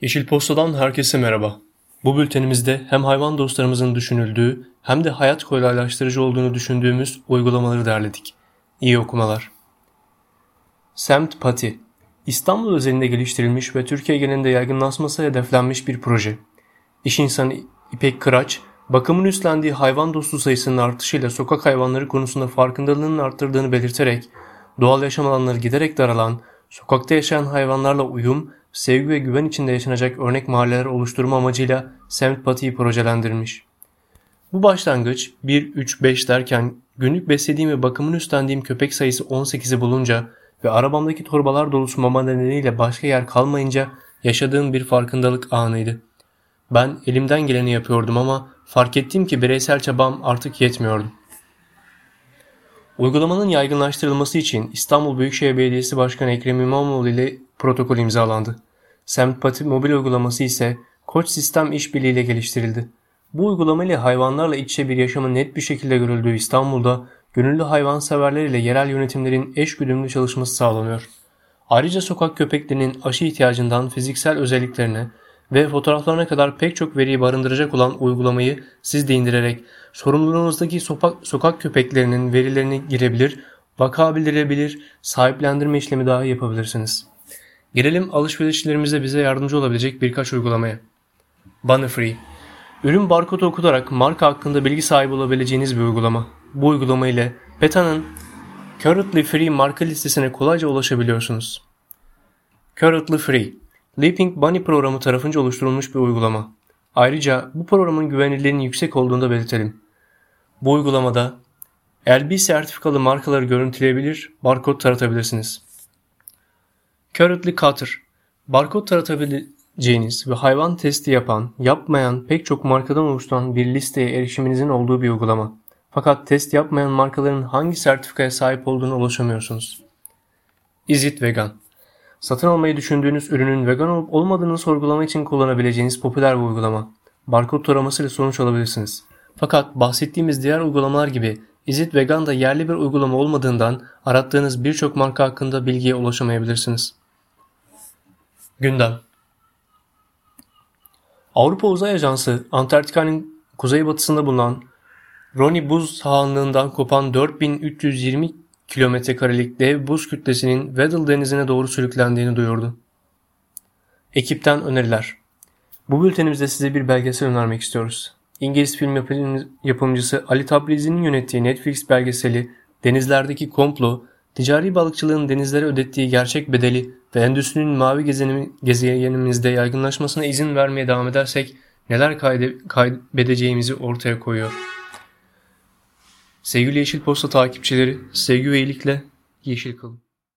Yeşil Posta'dan herkese merhaba. Bu bültenimizde hem hayvan dostlarımızın düşünüldüğü hem de hayat kolaylaştırıcı olduğunu düşündüğümüz uygulamaları derledik. İyi okumalar. Semt Pati İstanbul özelinde geliştirilmiş ve Türkiye genelinde yaygınlaşması hedeflenmiş bir proje. İş insanı İpek Kıraç, bakımın üstlendiği hayvan dostu sayısının artışıyla sokak hayvanları konusunda farkındalığının arttırdığını belirterek, doğal yaşam alanları giderek daralan, sokakta yaşayan hayvanlarla uyum sevgi ve güven içinde yaşanacak örnek mahalleler oluşturma amacıyla semt patiyi projelendirmiş. Bu başlangıç 1-3-5 derken günlük beslediğim ve bakımını üstlendiğim köpek sayısı 18'i bulunca ve arabamdaki torbalar dolusu mama nedeniyle başka yer kalmayınca yaşadığım bir farkındalık anıydı. Ben elimden geleni yapıyordum ama fark ettim ki bireysel çabam artık yetmiyordu. Uygulamanın yaygınlaştırılması için İstanbul Büyükşehir Belediyesi Başkanı Ekrem İmamoğlu ile protokol imzalandı. Sempati mobil uygulaması ise Koç Sistem İşbirliği ile geliştirildi. Bu uygulama ile hayvanlarla iç içe bir yaşamın net bir şekilde görüldüğü İstanbul'da gönüllü hayvanseverler ile yerel yönetimlerin eş güdümlü çalışması sağlanıyor. Ayrıca sokak köpeklerinin aşı ihtiyacından fiziksel özelliklerine ve fotoğraflarına kadar pek çok veriyi barındıracak olan uygulamayı siz de indirerek sorumluluğunuzdaki sokak, sokak köpeklerinin verilerini girebilir, vaka bildirebilir, sahiplendirme işlemi daha yapabilirsiniz. Gelelim alışverişlerimizde bize yardımcı olabilecek birkaç uygulamaya. Banner Ürün barkodu okutarak marka hakkında bilgi sahibi olabileceğiniz bir uygulama. Bu uygulama ile PETA'nın Currently Free marka listesine kolayca ulaşabiliyorsunuz. Currently Free Leaping Bunny programı tarafınca oluşturulmuş bir uygulama. Ayrıca bu programın güvenilirliğinin yüksek olduğunu da belirtelim. Bu uygulamada LB sertifikalı markaları görüntüleyebilir, barkod taratabilirsiniz. Currently Cutter Barkod taratabileceğiniz ve hayvan testi yapan, yapmayan pek çok markadan oluşturan bir listeye erişiminizin olduğu bir uygulama. Fakat test yapmayan markaların hangi sertifikaya sahip olduğunu ulaşamıyorsunuz. Is Vegan Satın almayı düşündüğünüz ürünün vegan olup olmadığını sorgulama için kullanabileceğiniz popüler bir uygulama. Barkod taramasıyla sonuç alabilirsiniz. Fakat bahsettiğimiz diğer uygulamalar gibi Is Vegan da yerli bir uygulama olmadığından arattığınız birçok marka hakkında bilgiye ulaşamayabilirsiniz. Gündem Avrupa Uzay Ajansı Antarktika'nın kuzeybatısında bulunan Roni buz sahanlığından kopan 4320 kilometrekarelik dev buz kütlesinin Weddell denizine doğru sürüklendiğini duyurdu. Ekipten öneriler. Bu bültenimizde size bir belgesel önermek istiyoruz. İngiliz film yapımcısı Ali Tabrizi'nin yönettiği Netflix belgeseli Denizlerdeki Komplo Ticari balıkçılığın denizlere ödettiği gerçek bedeli ve endüstrinin mavi gezegenimizde yaygınlaşmasına izin vermeye devam edersek neler kaybedeceğimizi ortaya koyuyor. Sevgili Yeşil Posta takipçileri, sevgi ve iyilikle yeşil kalın.